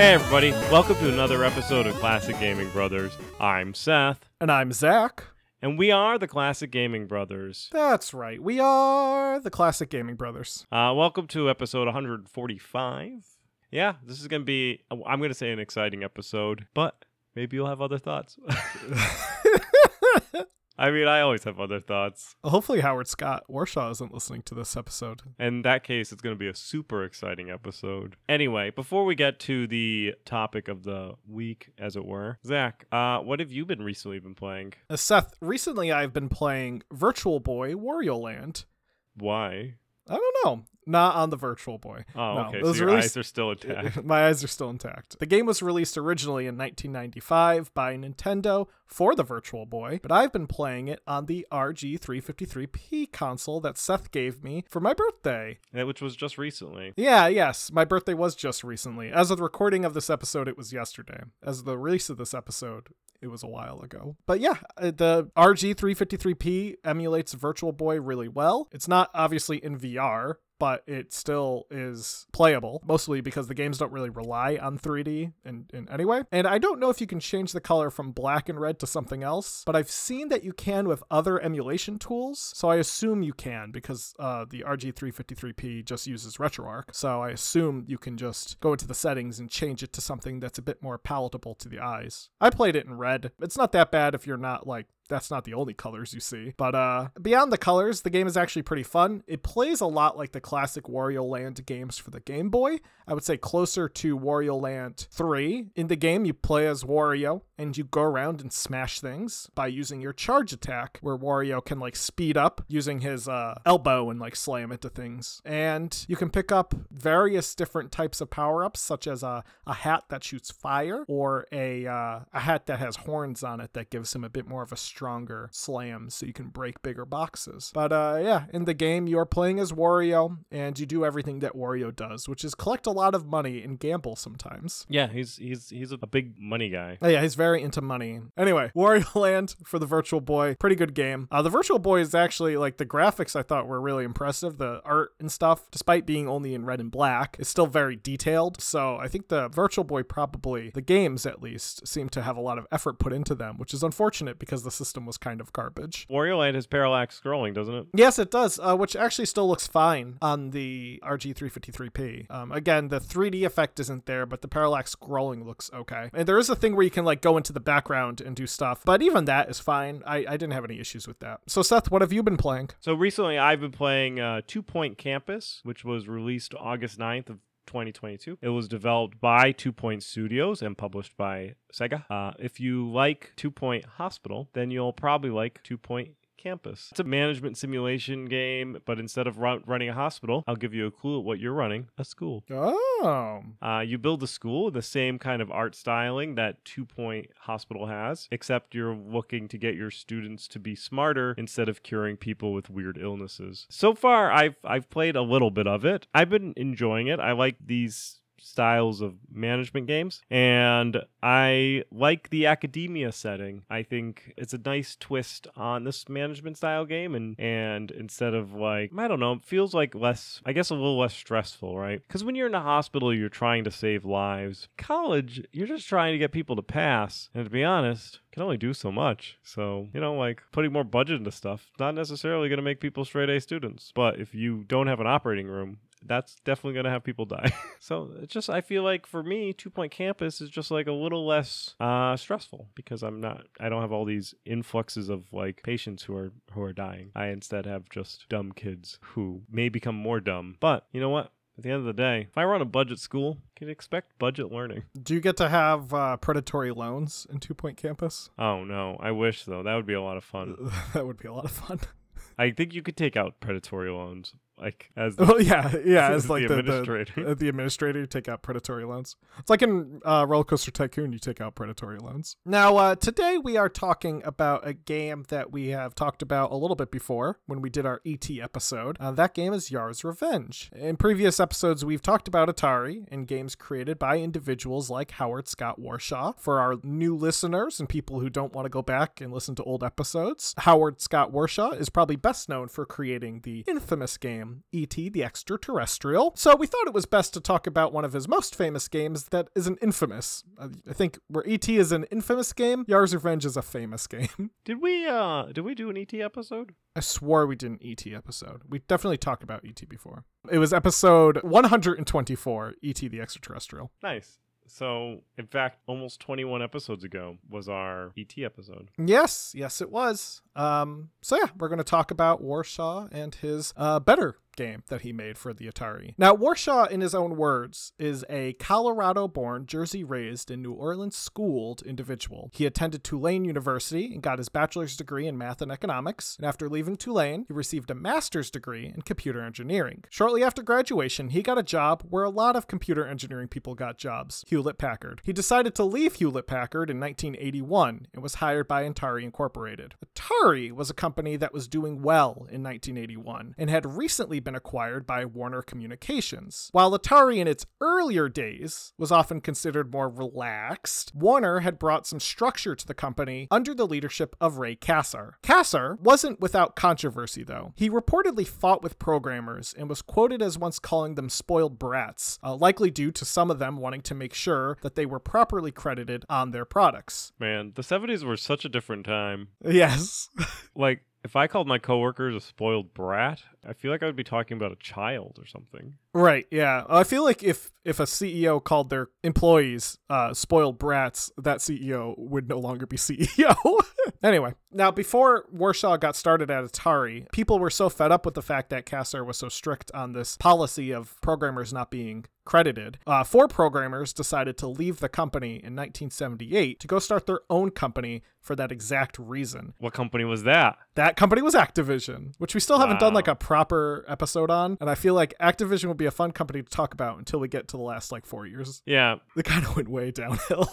Hey everybody, welcome to another episode of Classic Gaming Brothers. I'm Seth, And I'm Zach. and we are the Classic Gaming Brothers. That's right. We are the Classic Gaming Brothers. Uh, welcome to episode 145. Yeah, this is going to be, I'm going to say an exciting episode, but maybe you'll have other thoughts. I mean, I always have other thoughts. Hopefully, Howard Scott Warshaw isn't listening to this episode. In that case, it's going to be a super exciting episode. Anyway, before we get to the topic of the week, as it were, Zach, uh, what have you been recently been playing? Uh, Seth, recently I've been playing Virtual Boy Wario Land. Why? I don't know. Not on the Virtual Boy. Oh, No, okay. it So your released- eyes are still attacked. My eyes are still intact. The game was released originally in 1995 by Nintendo for the Virtual Boy, but I've been playing it on the RG353P console that Seth gave me for my birthday. Yeah, which was just recently. Yeah, yes. My birthday was just recently. As of the recording of this episode, it was yesterday. As of the release of this episode, it was a while ago. But yeah, uh, the RG353P emulates Virtual Boy really well. It's not obviously in VR, but it still is playable, mostly because the games don't really rely on 3D in, in any way. And I don't know if you can change the color from black and red to something else, but I've seen that you can with other emulation tools. So I assume you can because uh, the RG353P just uses RetroArch. So I assume you can just go into the settings and change it to something that's a bit more palatable to the eyes. I played it in red. It's not that bad if you're not like that's not the only colors you see. But uh beyond the colors, the game is actually pretty fun. It plays a lot like the classic Wario Land games for the Game Boy. I would say closer to Wario Land 3. In the game, you play as Wario and you go around and smash things by using your charge attack, where Wario can like speed up using his uh, elbow and like slam into things. And you can pick up various different types of power ups, such as a, a hat that shoots fire or a, uh, a hat that has horns on it that gives him a bit more of a stronger slams so you can break bigger boxes. But uh, yeah, in the game, you're playing as Wario and you do everything that Wario does, which is collect a lot of money and gamble sometimes. Yeah, he's he's he's a big money guy. Oh, yeah, he's very into money. Anyway, Wario Land for the Virtual Boy, pretty good game. Uh, the Virtual Boy is actually like the graphics I thought were really impressive. The art and stuff, despite being only in red and black, is still very detailed. So I think the Virtual Boy probably, the games at least, seem to have a lot of effort put into them, which is unfortunate because the system was kind of garbage. Wario Land has parallax scrolling, doesn't it? Yes, it does, uh, which actually still looks fine on the RG353P. Um, again, the 3D effect isn't there, but the parallax scrolling looks okay. And there is a thing where you can like go into the background and do stuff, but even that is fine. I, I didn't have any issues with that. So, Seth, what have you been playing? So recently, I've been playing uh, Two Point Campus, which was released August 9th of 2022. It was developed by Two Point Studios and published by Sega. Uh, if you like Two Point Hospital, then you'll probably like Two Point Campus. It's a management simulation game, but instead of run- running a hospital, I'll give you a clue at what you're running a school. Oh, Uh, you build a school the same kind of art styling that Two Point Hospital has, except you're looking to get your students to be smarter instead of curing people with weird illnesses. So far, I've I've played a little bit of it. I've been enjoying it. I like these styles of management games and I like the academia setting. I think it's a nice twist on this management style game and and instead of like I don't know, it feels like less I guess a little less stressful, right? Cuz when you're in a hospital you're trying to save lives. College, you're just trying to get people to pass. And to be honest, can only do so much. So, you know, like putting more budget into stuff, not necessarily going to make people straight A students. But if you don't have an operating room, that's definitely going to have people die. so it's just, I feel like for me, Two Point Campus is just like a little less uh, stressful because I'm not, I don't have all these influxes of like patients who are who are dying. I instead have just dumb kids who may become more dumb. But you know what? At the end of the day, if I run a budget school, you can expect budget learning. do you get to have uh, predatory loans in Two Point Campus? Oh no, I wish though. That would be a lot of fun. that would be a lot of fun. I think you could take out predatory loans like as the, Well, yeah, yeah, as as like the administrator. the, uh, the administrator, you take out predatory loans. It's like in uh, Roller Coaster Tycoon, you take out predatory loans. Now, uh, today we are talking about a game that we have talked about a little bit before when we did our ET episode. Uh, that game is Yar's Revenge. In previous episodes, we've talked about Atari and games created by individuals like Howard Scott Warshaw. For our new listeners and people who don't want to go back and listen to old episodes, Howard Scott Warshaw is probably best known for creating the infamous game E.T. the Extraterrestrial. So we thought it was best to talk about one of his most famous games that isn't infamous. I think where E.T. is an infamous game, Yar's Revenge is a famous game. Did we uh did we do an ET episode? I swore we did an ET episode. We definitely talked about ET before. It was episode 124, ET the Extraterrestrial. Nice. So, in fact, almost 21 episodes ago was our ET episode. Yes, yes, it was. Um, so yeah, we're going to talk about Warshaw and his uh, better game that he made for the Atari. Now, Warshaw, in his own words, is a Colorado born, Jersey raised, and New Orleans schooled individual. He attended Tulane University and got his bachelor's degree in math and economics. And after leaving Tulane, he received a master's degree in computer engineering. Shortly after graduation, he got a job where a lot of computer engineering people got jobs Hewlett Packard. He decided to leave Hewlett Packard in 1981 and was hired by Atari Incorporated. Atari was a company that was doing well in 1981 and had recently been acquired by Warner Communications. While Atari in its earlier days was often considered more relaxed, Warner had brought some structure to the company under the leadership of Ray Kassar. Kassar wasn't without controversy, though. He reportedly fought with programmers and was quoted as once calling them spoiled brats, uh, likely due to some of them wanting to make sure that they were properly credited on their products. Man, the 70s were such a different time. Yes. Like, if I called my coworkers a spoiled brat, I feel like I would be talking about a child or something. Right, yeah. I feel like if if a CEO called their employees uh, spoiled brats, that CEO would no longer be CEO. anyway, now before Warshaw got started at Atari, people were so fed up with the fact that Kassar was so strict on this policy of programmers not being credited. Uh, four programmers decided to leave the company in 1978 to go start their own company for that exact reason. What company was that? That company was Activision, which we still haven't done like a proper episode on. And I feel like Activision would be a fun company to talk about until we get to the last like four years. Yeah, They kind of went way downhill.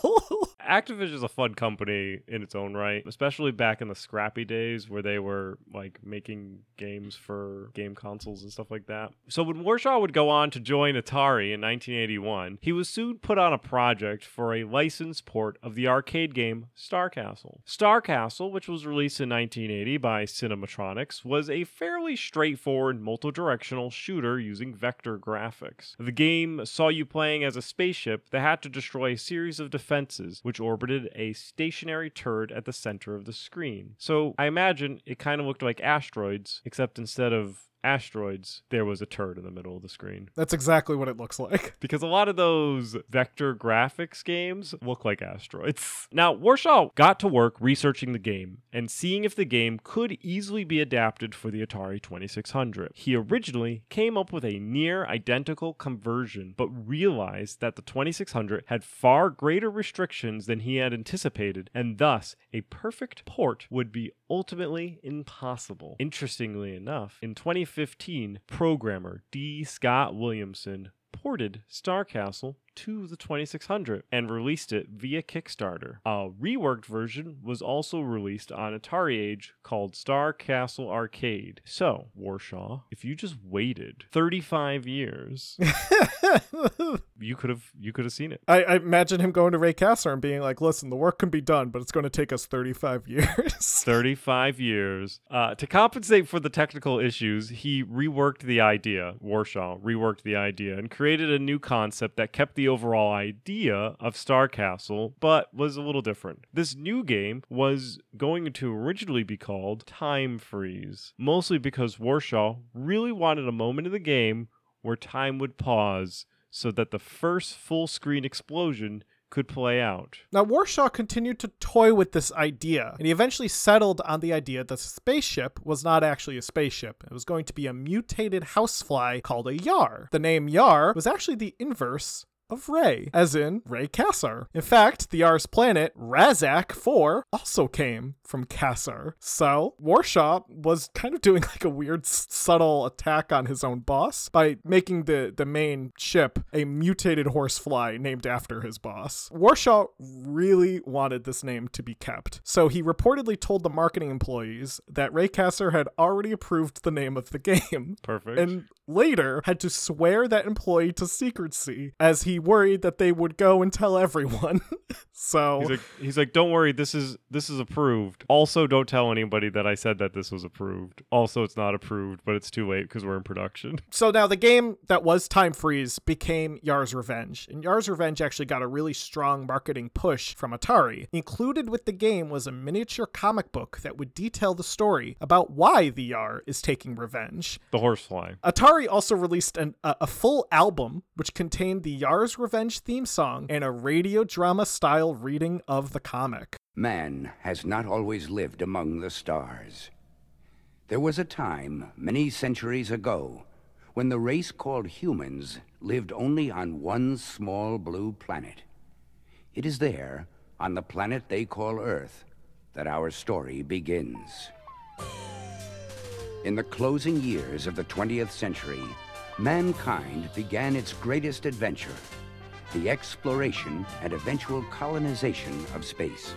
Activision is a fun company in its own right, especially back in the scrappy days where they were like making games for game consoles and stuff like that. So when Warshaw would go on to join Atari in 1981, he was soon put on a project for a licensed port of the arcade game Star Castle. Star Castle, which was released in 1980 by Cinematronics, was a fairly straightforward multi-directional shooter using vector graphics. The game saw you playing as a spaceship that had to destroy a series of defenses which orbited a stationary turret at the center of the screen. So I imagine it kind of looked like asteroids, except instead of asteroids, there was a turret in the middle of the screen. That's exactly what it looks like. Because a lot of those vector graphics games look like asteroids. Now, Warshaw got to work researching the game and seeing if the game could easily be adapted for the Atari 2600. He originally came up with a near identical conversion, but realized that the 2600 had far greater restrictions than he had anticipated, and thus a perfect port would be ultimately impossible. Interestingly enough, in 2015, programmer D. Scott Williamson ported Star Castle to the 2600 and released it via Kickstarter. A reworked version was also released on Atari Age called Star Castle Arcade. So, Warshaw, if you just waited 35 years, you could have you could have seen it. I, I imagine him going to Ray Kassar and being like, listen, the work can be done, but it's going to take us 35 years. 35 years. Uh, to compensate for the technical issues, he reworked the idea, Warshaw reworked the idea, and created a new concept that kept the overall idea of Star Castle, but was a little different. This new game was going to originally be called Time Freeze, mostly because Warshaw really wanted a moment in the game where time would pause so that the first full screen explosion could play out. Now, Warshaw continued to toy with this idea, and he eventually settled on the idea that the spaceship was not actually a spaceship. It was going to be a mutated housefly called a Yar. The name Yar was actually the inverse of Ray, as in Ray Kassar. In fact, the Yar's planet, Razak 4, also came from Kassar. So, Warshaw was kind of doing like a weird, subtle attack on his own boss by making the, the main ship a mutated horsefly named after his boss. Warshaw really wanted this name to be kept, so he reportedly told the marketing employees that Ray Kassar had already approved the name of the game Perfect. and later had to swear that employee to secrecy as he worried that they would go and tell everyone. so He's like, he's like, don't worry, this is this is approved. Also, don't tell anybody that I said that this was approved. Also, it's not approved, but it's too late because we're in production. So now the game that was Time Freeze became Yar's Revenge, and Yar's Revenge actually got a really strong marketing push from Atari. Included with the game was a miniature comic book that would detail the story about why the Yar is taking revenge. The horsefly. Atari also released an, a, a full album which contained the Yar's Revenge theme song and a radio drama style reading of the comic. Man has not always lived among the stars. There was a time, many centuries ago, when the race called humans lived only on one small blue planet. It is there, on the planet they call Earth, that our story begins. In the closing years of the 20th century, mankind began its greatest adventure the exploration and eventual colonization of space.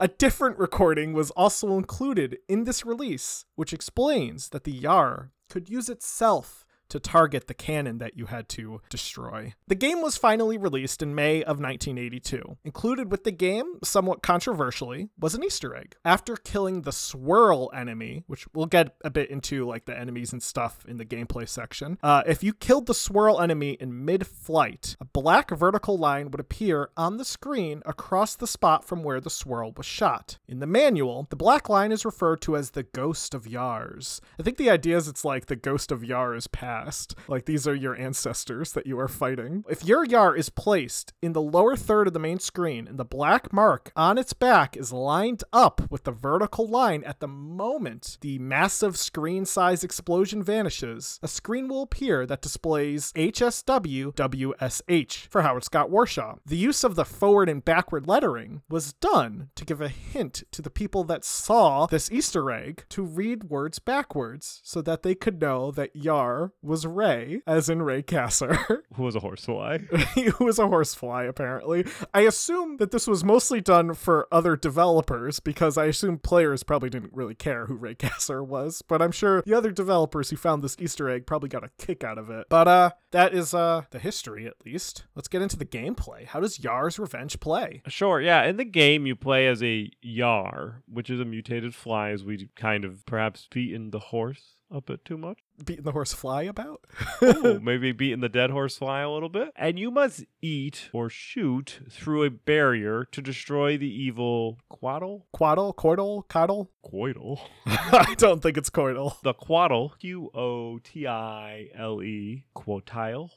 A different recording was also included in this release, which explains that the Yar could use itself to target the cannon that you had to destroy. The game was finally released in May of 1982. Included with the game, somewhat controversially, was an Easter egg. After killing the swirl enemy, which we'll get a bit into like the enemies and stuff in the gameplay section, uh, if you killed the swirl enemy in mid-flight, a black vertical line would appear on the screen across the spot from where the swirl was shot. In the manual, the black line is referred to as the Ghost of Yars. I think the idea is it's like the Ghost of Yars past. Like these are your ancestors that you are fighting. If your Yar is placed in the lower third of the main screen and the black mark on its back is lined up with the vertical line at the moment the massive screen size explosion vanishes, a screen will appear that displays HSW WSH for Howard Scott Warshaw. The use of the forward and backward lettering was done to give a hint to the people that saw this Easter egg to read words backwards so that they could know that Yar was Ray, as in Ray Kassar. Who was a horsefly? who was a horsefly, apparently. I assume that this was mostly done for other developers because I assume players probably didn't really care who Ray Kassar was, but I'm sure the other developers who found this Easter egg probably got a kick out of it. But uh that is uh the history at least. Let's get into the gameplay. How does Yar's Revenge play? Sure, yeah. In the game, you play as a Yar, which is a mutated fly, as we kind of perhaps beaten the horse a bit too much. Beating the horse fly about? Ooh, maybe beating the dead horse fly a little bit. And you must eat or shoot through a barrier to destroy the evil Quaddle? Quaddle? Coidal? Coddle? Coidal. I don't think it's coidal. The Quaddle, Q O T I L E, Qotile,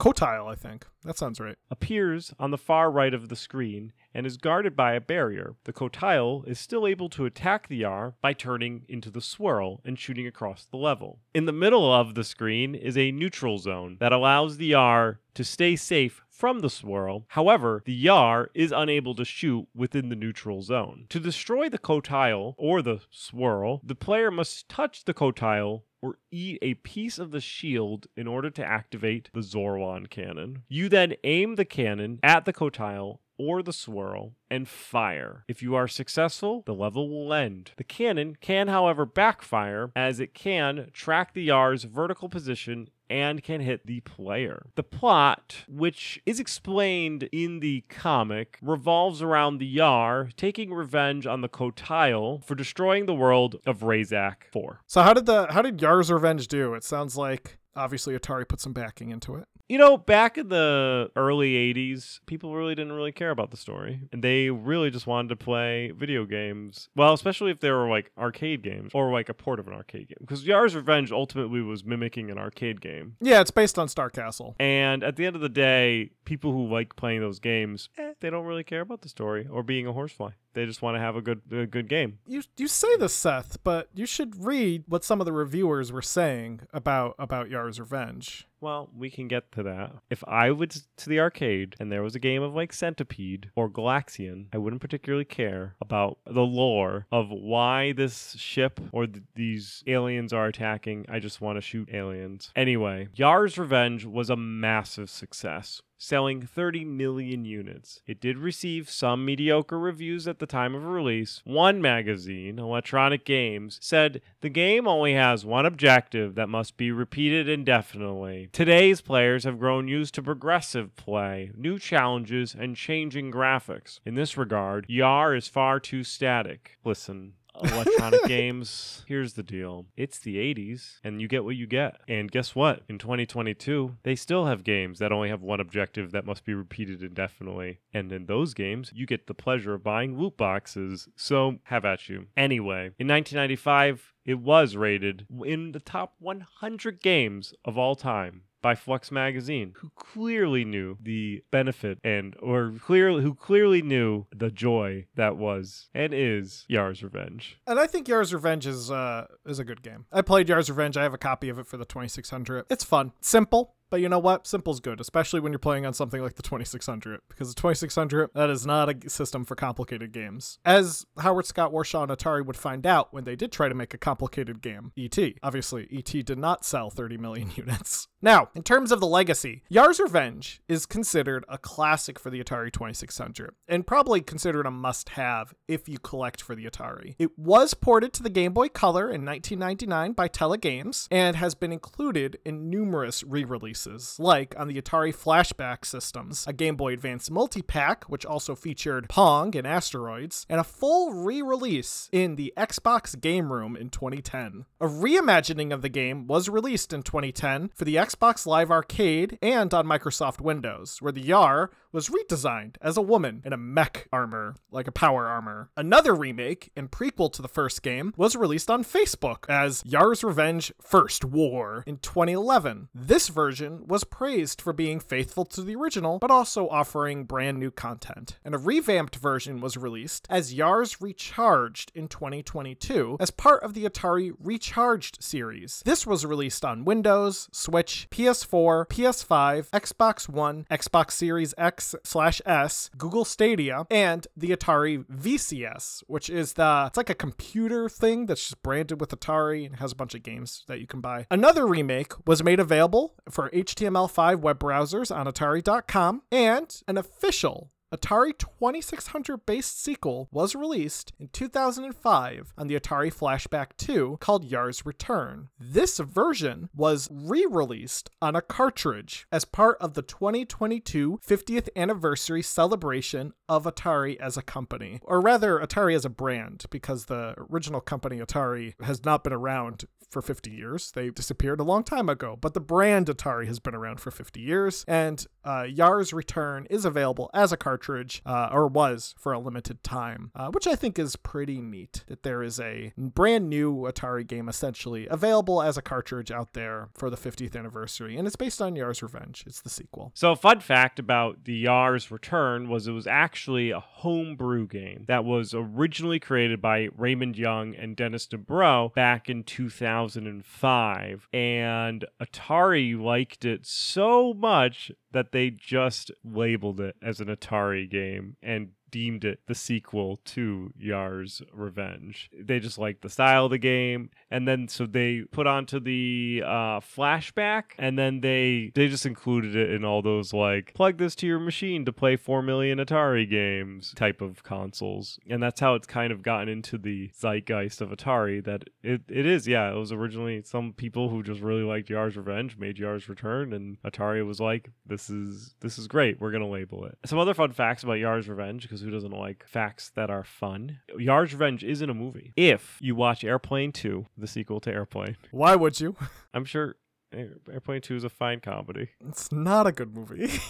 Qotile, I think. That sounds right. appears on the far right of the screen and is guarded by a barrier. The Qotile is still able to attack the Yar by turning into the swirl and shooting across the level. In the middle of the screen is a neutral zone that allows the Yar to stay safe from the swirl. However, the Yar is unable to shoot within the neutral zone. To destroy the Qotile or the swirl, the player must touch the Qotile or eat a piece of the shield in order to activate the Zorlon cannon. You then aim the cannon at the Qotile or the swirl and fire. If you are successful, the level will end. The cannon can, however, backfire as it can track the Yar's vertical position and can hit the player. The plot, which is explained in the comic, revolves around the Yar taking revenge on the Qotile for destroying the world of Razak 4. So how did the how did Yar's Revenge do? It sounds like obviously Atari put some backing into it. You know, back in the early 80s, people really didn't really care about the story. And they really just wanted to play video games. Well, especially if they were like arcade games or like a port of an arcade game. Because Yar's Revenge ultimately was mimicking an arcade game. Yeah, it's based on Star Castle. And at the end of the day, people who like playing those games, eh, they don't really care about the story or being a horsefly. They just want to have a good a good game. You you say this, Seth, but you should read what some of the reviewers were saying about about Yar's Revenge. Well, we can get to that. If I went to the arcade and there was a game of like Centipede or Galaxian, I wouldn't particularly care about the lore of why this ship or th- these aliens are attacking. I just want to shoot aliens. Anyway, Yar's Revenge was a massive success selling 30 million units. It did receive some mediocre reviews at the time of release. One magazine, Electronic Games, said the game only has one objective that must be repeated indefinitely. Today's players have grown used to progressive play, new challenges, and changing graphics. In this regard, Yar is far too static. Listen, electronic games. Here's the deal it's the 80s, and you get what you get. And guess what? In 2022, they still have games that only have one objective that must be repeated indefinitely. And in those games, you get the pleasure of buying loot boxes. So, have at you. Anyway, in 1995, it was rated in the top 100 games of all time by Flux Magazine, who clearly knew the benefit and or clearly who clearly knew the joy that was and is Yar's Revenge. And I think Yar's Revenge is uh is a good game. I played Yar's Revenge. I have a copy of it for the 2600. It's fun, simple, but you know what? Simple's good, especially when you're playing on something like the 2600, because the 2600, that is not a system for complicated games. As Howard Scott Warshaw and Atari would find out when they did try to make a complicated game, E.T. Obviously, E.T. did not sell 30 million units. Now, in terms of the legacy, Yar's Revenge is considered a classic for the Atari 2600, and probably considered a must have if you collect for the Atari. It was ported to the Game Boy Color in 1999 by Telegames, and has been included in numerous re releases, like on the Atari Flashback systems, a Game Boy Advance multi pack, which also featured Pong and Asteroids, and a full re release in the Xbox Game Room in 2010. A reimagining of the game was released in 2010 for the Xbox Live Arcade and on Microsoft Windows, where the Yar was redesigned as a woman in a mech armor, like a power armor. Another remake and prequel to the first game was released on Facebook as Yar's Revenge First War in 2011. This version was praised for being faithful to the original, but also offering brand new content. And a revamped version was released as Yar's Recharged in 2022 as part of the Atari Recharged series. This was released on Windows, Switch, PS4, PS5, Xbox One, Xbox Series X slash S, Google Stadia, and the Atari VCS, which is the it's like a computer thing that's just branded with Atari and has a bunch of games that you can buy. Another remake was made available for HTML5 web browsers on Atari.com, and an official Atari 2600 based sequel was released in 2005 on the Atari Flashback 2 called Yar's Return. This version was re released on a cartridge as part of the 2022 50th anniversary celebration of Atari as a company, or rather, Atari as a brand, because the original company Atari has not been around for 50 years. They disappeared a long time ago, but the brand Atari has been around for 50 years, and uh, Yar's Return is available as a cartridge, uh, or was for a limited time, uh, which I think is pretty neat that there is a brand new Atari game essentially available as a cartridge out there for the 50th anniversary, and it's based on Yar's Revenge. It's the sequel. So, a fun fact about the Yar's Return was it was actually a homebrew game that was originally created by Raymond Young and Dennis Dubrow back in 2005. And Atari liked it so much that they just labeled it as an Atari game and deemed it the sequel to Yar's Revenge. They just liked the style of the game, and then so they put onto the uh, flashback, and then they they just included it in all those like plug this to your machine to play four million Atari games type of consoles, and that's how it's kind of gotten into the zeitgeist of Atari. That it, it is, yeah, it was originally some people who just really liked Yar's Revenge made Yar's Return, and Atari was like, this is this is great, we're gonna label it. Some other fun facts about Yar's Revenge because who doesn't like facts that are fun? Yar's Revenge isn't a movie. If you watch Airplane 2, the sequel to Airplane, Why would you? I'm sure Airplane 2 is a fine comedy. It's not a good movie.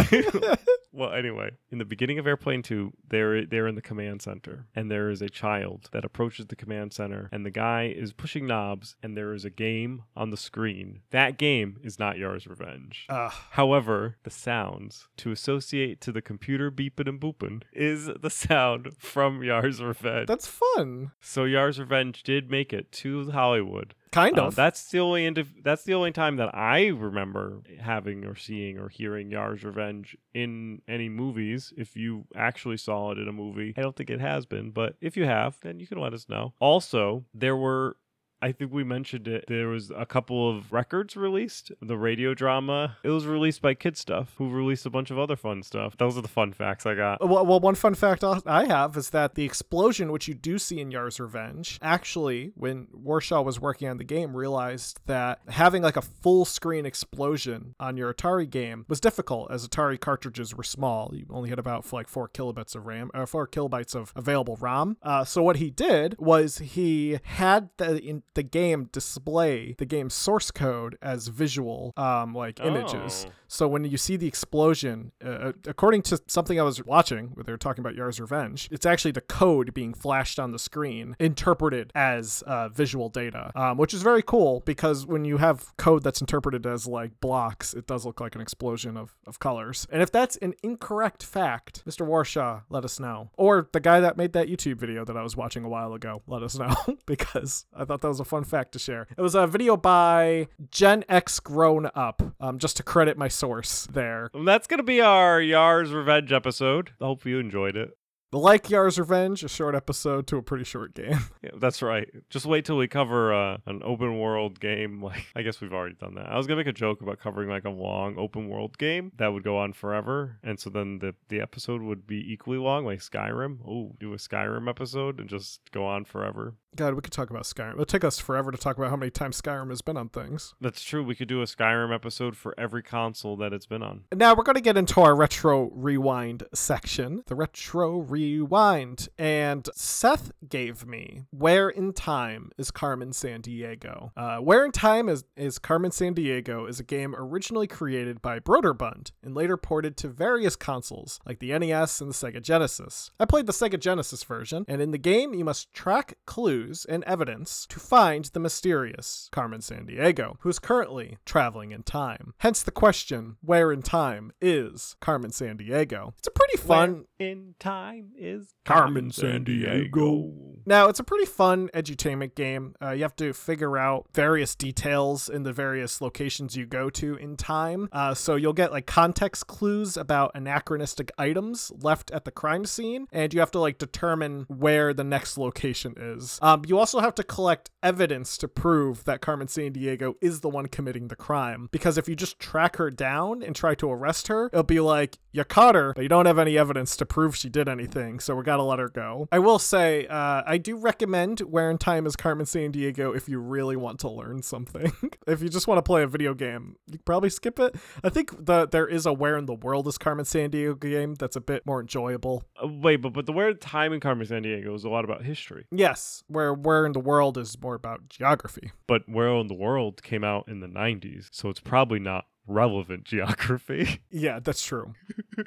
well, anyway, in the beginning of Airplane 2, they're they're in the command center, and there is a child that approaches the command center, and the guy is pushing knobs, and there is a game on the screen. That game is not Yar's Revenge. Ugh. However, the sounds to associate to the computer beeping and booping is the sound from Yar's Revenge. That's fun. so Yar's Revenge did make it to Hollywood. Kind Uh, of. that's the only indiv- that's the only time that I remember having or seeing or hearing Yar's Revenge in any movies. If you actually saw it in a movie, I don't think it has been, but if you have, then you can let us know. Also, there were I think we mentioned it. There was a couple of records released. The radio drama. It was released by Kid Stuff, who released a bunch of other fun stuff. Those are the fun facts I got. Well, well, one fun fact I have is that the explosion, which you do see in Yar's Revenge, actually, when Warshaw was working on the game, realized that having like a full screen explosion on your Atari game was difficult, as Atari cartridges were small. You only had about like four kilobits of RAM, or four kilobytes of available ROM. Uh, so what he did was he had the in, the game display the game's source code as visual, um, like images. Oh. So when you see the explosion, uh, according to something I was watching, where they were talking about Yar's Revenge, it's actually the code being flashed on the screen, interpreted as uh, visual data, um, which is very cool because when you have code that's interpreted as like blocks, it does look like an explosion of, of colors. And if that's an incorrect fact, Mr. Warshaw, let us know. Or the guy that made that YouTube video that I was watching a while ago, let us know because I thought that was a fun fact to share. It was a video by Gen X Grown Up, um, just to credit my source there. And that's gonna be our Yar's Revenge episode. I hope you enjoyed it. Like Yar's Revenge, a short episode to a pretty short game. Yeah, that's right. Just wait till we cover uh, an open world game. Like I guess we've already done that. I was gonna make a joke about covering like a long open world game that would go on forever, and so then the the episode would be equally long, like Skyrim. Oh, do a Skyrim episode and just go on forever. God, we could talk about Skyrim. It'll take us forever to talk about how many times Skyrim has been on things. That's true. We could do a Skyrim episode for every console that it's been on. Now we're going to get into our retro rewind section, the retro rewind. And Seth gave me Where in Time is Carmen Sandiego. Uh, Where in Time is, is Carmen Sandiego is a game originally created by Broderbund and later ported to various consoles like the NES and the Sega Genesis. I played the Sega Genesis version, and in the game, you must track clues and evidence to find the mysterious Carmen Sandiego, who is currently traveling in time. Hence the question where in time is Carmen San Diego? It's a pretty fun. Where in time is Carmen Sandiego. Now, it's a pretty fun edutainment game. Uh, you have to figure out various details in the various locations you go to in time. Uh, so you'll get like context clues about anachronistic items left at the crime scene, and you have to like determine where the next location is. Um, you also have to collect evidence to prove that Carmen Sandiego is the one committing the crime. Because if you just track her down and try to arrest her, it'll be like, you caught her, but you don't have any evidence to prove she did anything, so we gotta let her go. I will say, uh, I do recommend Where in Time is Carmen Sandiego if you really want to learn something. if you just want to play a video game, you probably skip it. I think the there is a Where in the World is Carmen Sandiego game that's a bit more enjoyable. Uh, wait, but but the where in time in Carmen Sandiego is a lot about history. Yes, where Where in the World is more about geography. But where in the world came out in the 90s, so it's probably not relevant geography. Yeah, that's true.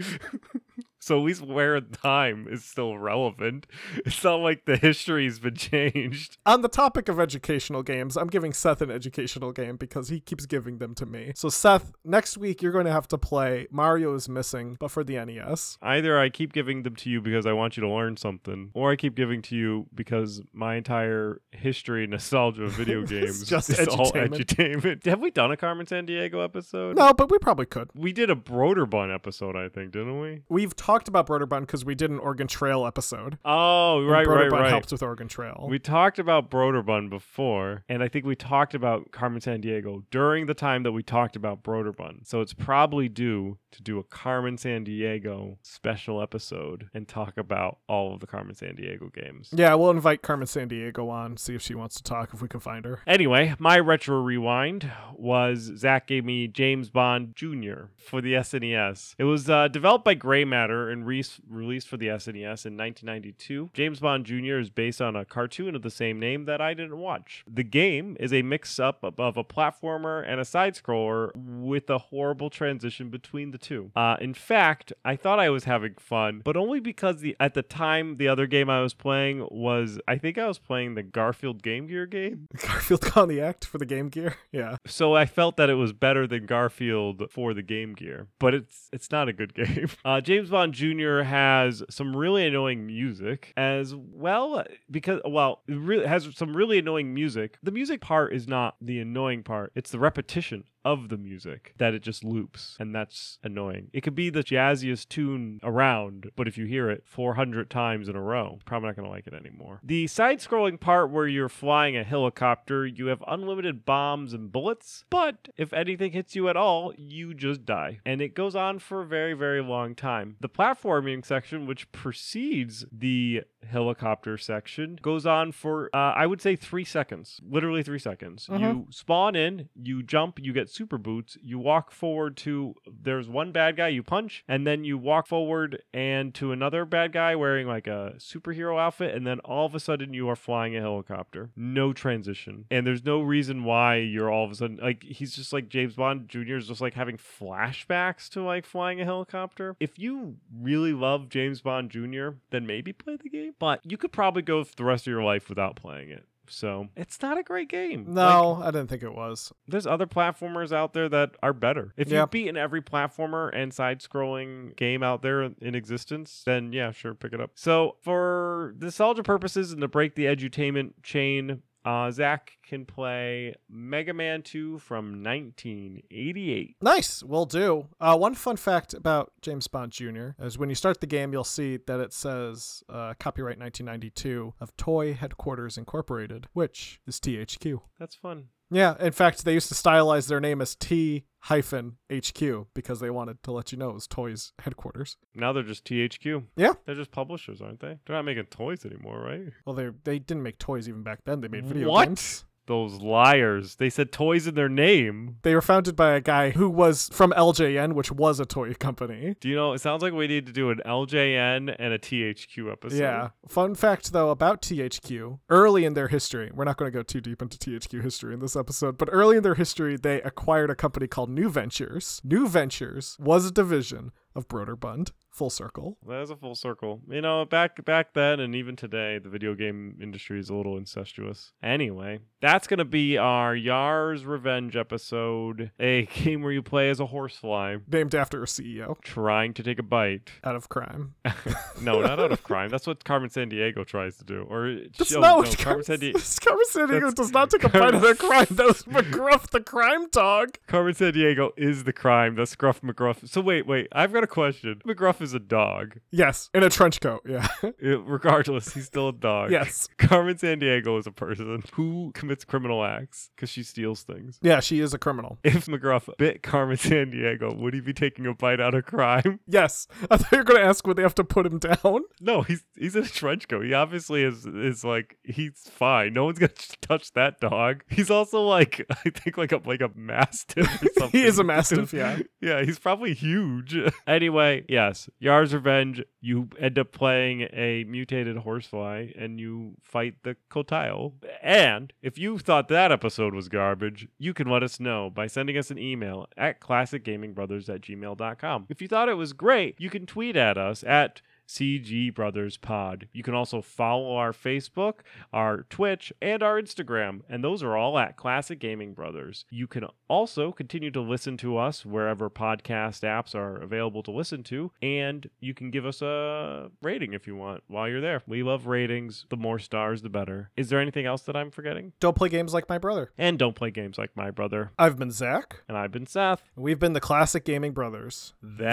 so at least where time is still relevant. It's not like the history's been changed. On the topic of educational games, I'm giving Seth an educational game because he keeps giving them to me. So, Seth, next week you're going to have to play Mario is Missing, but for the NES. Either I keep giving them to you because I want you to learn something, or I keep giving to you because my entire history and nostalgia of video games just is all edutainment. edutainment. Have we done a Carmen Sandiego episode? No, but we probably could. We did a Broderbund episode, I think, didn't we? We've talked about Broderbund because we did an Oregon Trail episode. Oh, right, right, Broderbund right. helped with Oregon Trail. We talked about Broderbund before, and I think we talked about Carmen Sandiego during the time that we talked about Broderbund. So it's probably due to do a Carmen Sandiego special episode and talk about all of the Carmen Sandiego games. yeah, we'll invite Carmen Sandiego on, see if she wants to talk, if we can find her. Anyway, my retro rewind was Zach gave me James Bond Jr. for the SNES. It was uh, developed by Gray Matter and re- released for the SNES in 1992. James Bond Jr. is based on a cartoon of the same name that I didn't watch. The game is a mix up of a platformer and a side scroller with a horrible transition between the two. Uh, in fact, I thought I was having fun, but only because the at the time the other game I was playing was I think I was playing the Garfield Game Gear game. Garfield on the Act for the Game Gear. Yeah. So so I felt that it was better than Garfield for the Game Gear, but it's it's not a good game. Uh, James Bond Jr. has some really annoying music as well because well, it really has some really annoying music. The music part is not the annoying part; it's the repetition of the music that it just loops and that's annoying. It could be the jazziest tune around, but if you hear it 400 times in a row, probably not going to like it anymore. The side scrolling part where you're flying a helicopter, you have unlimited bombs and bullets, but if anything hits you at all, you just die. And it goes on for a very, very long time. The platforming section, which precedes the helicopter section, goes on for, uh, I would say, three seconds. Literally three seconds. Mhm. You spawn in, you jump, you get super boots, you walk forward to, there's one bad guy you punch, and then you walk forward and to another bad guy wearing like a superhero outfit, and then all of a sudden you are flying a helicopter. No transition. And there's no reason why you're all of a sudden, like, he's just like James Bond Jr. is just like having flashbacks to like flying a helicopter. If you really love James Bond Jr., then maybe play the game, but you could probably go the rest of your life without playing it. So it's not a great game. Like, No, I didn't think it was. there's other platformers out there that are better. If Yeah. you've beaten every platformer and side scrolling game out there in existence, then yeah, sure, pick it up. So, for nostalgia purposes and to break the edutainment chain, uh, Zach can play Mega Man 2 from 1988. Nice, will do. Uh, one fun fact about James Bond Jr. is when you start the game, you'll see that it says uh, copyright 1992 of Toy Headquarters Incorporated, which is THQ. That's fun. Yeah, in fact, they used to stylize their name as T hyphen HQ because they wanted to let you know it was Toys headquarters. Now they're just THQ. Yeah. They're just publishers, aren't they? They're not making toys anymore, right? Well, they they didn't make toys even back then. They made video What? games. Those liars. They said toys in their name. They were founded by a guy who was from LJN, which was a toy company. Do you know? It sounds like we need to do an LJN and a THQ episode. Yeah. Fun fact though about THQ, early in their history, we're not going to go too deep into THQ history in this episode, but early in their history, they acquired a company called New Ventures. New Ventures was a division of Broderbund. Full circle. That is a full circle. You know, back back then and even today, the video game industry is a little incestuous. Anyway, that's gonna be our Yar's Revenge episode, a game where you play as a horsefly Named after a CEO trying to take a bite. out of crime. no, not out of crime. That's what Carmen Sandiego tries to do. Or uh, That's oh, not no, what Carmen Carmen Sandiego. Carmen Sandiego does not take a bite of their crime. That was McGruff the crime dog. Carmen Sandiego is the crime. That's Scruff McGruff. So wait, wait. I've got a question. McGruff is a dog. Yes, in a trench coat. Yeah. It- regardless, he's still a dog. yes. Carmen Sandiego is a person who commits criminal acts because she steals things. Yeah, she is a criminal. If McGruff bit Carmen Sandiego, would he be taking a bite out of crime? Yes. I thought you were going to ask would they have to put him down. No, he's he's in a trench coat. He obviously is is like he's fine. No one's gonna touch that dog. He's also like I think like a like a mastiff or something. He is a mastiff, yeah. yeah, he's probably huge. anyway, yes, Yar's Revenge. You end up playing a mutated horsefly and you fight the Qotile. And if you thought that episode was garbage, you can let us know by sending us an email at classicgamingbrothers at gmail.com. If you thought it was great, you can tweet at us at CG Brothers Pod. You can also follow our Facebook, our Twitch, and our Instagram, and those are all at Classic Gaming Brothers. You can also continue to listen to us wherever podcast apps are available to listen to, and you can give us a rating if you want while you're there. We love ratings. The more stars, the better. Is there anything else that I'm forgetting? Don't play games like my brother. And don't play games like my brother. I've been Zach. And I've been Seth. We've been the Classic Gaming Brothers. That's,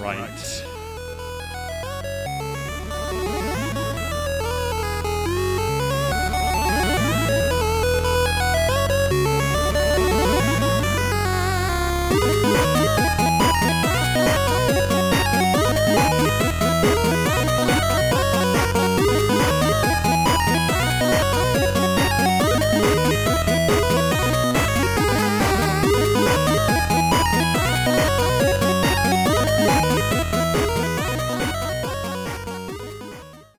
right. Peace.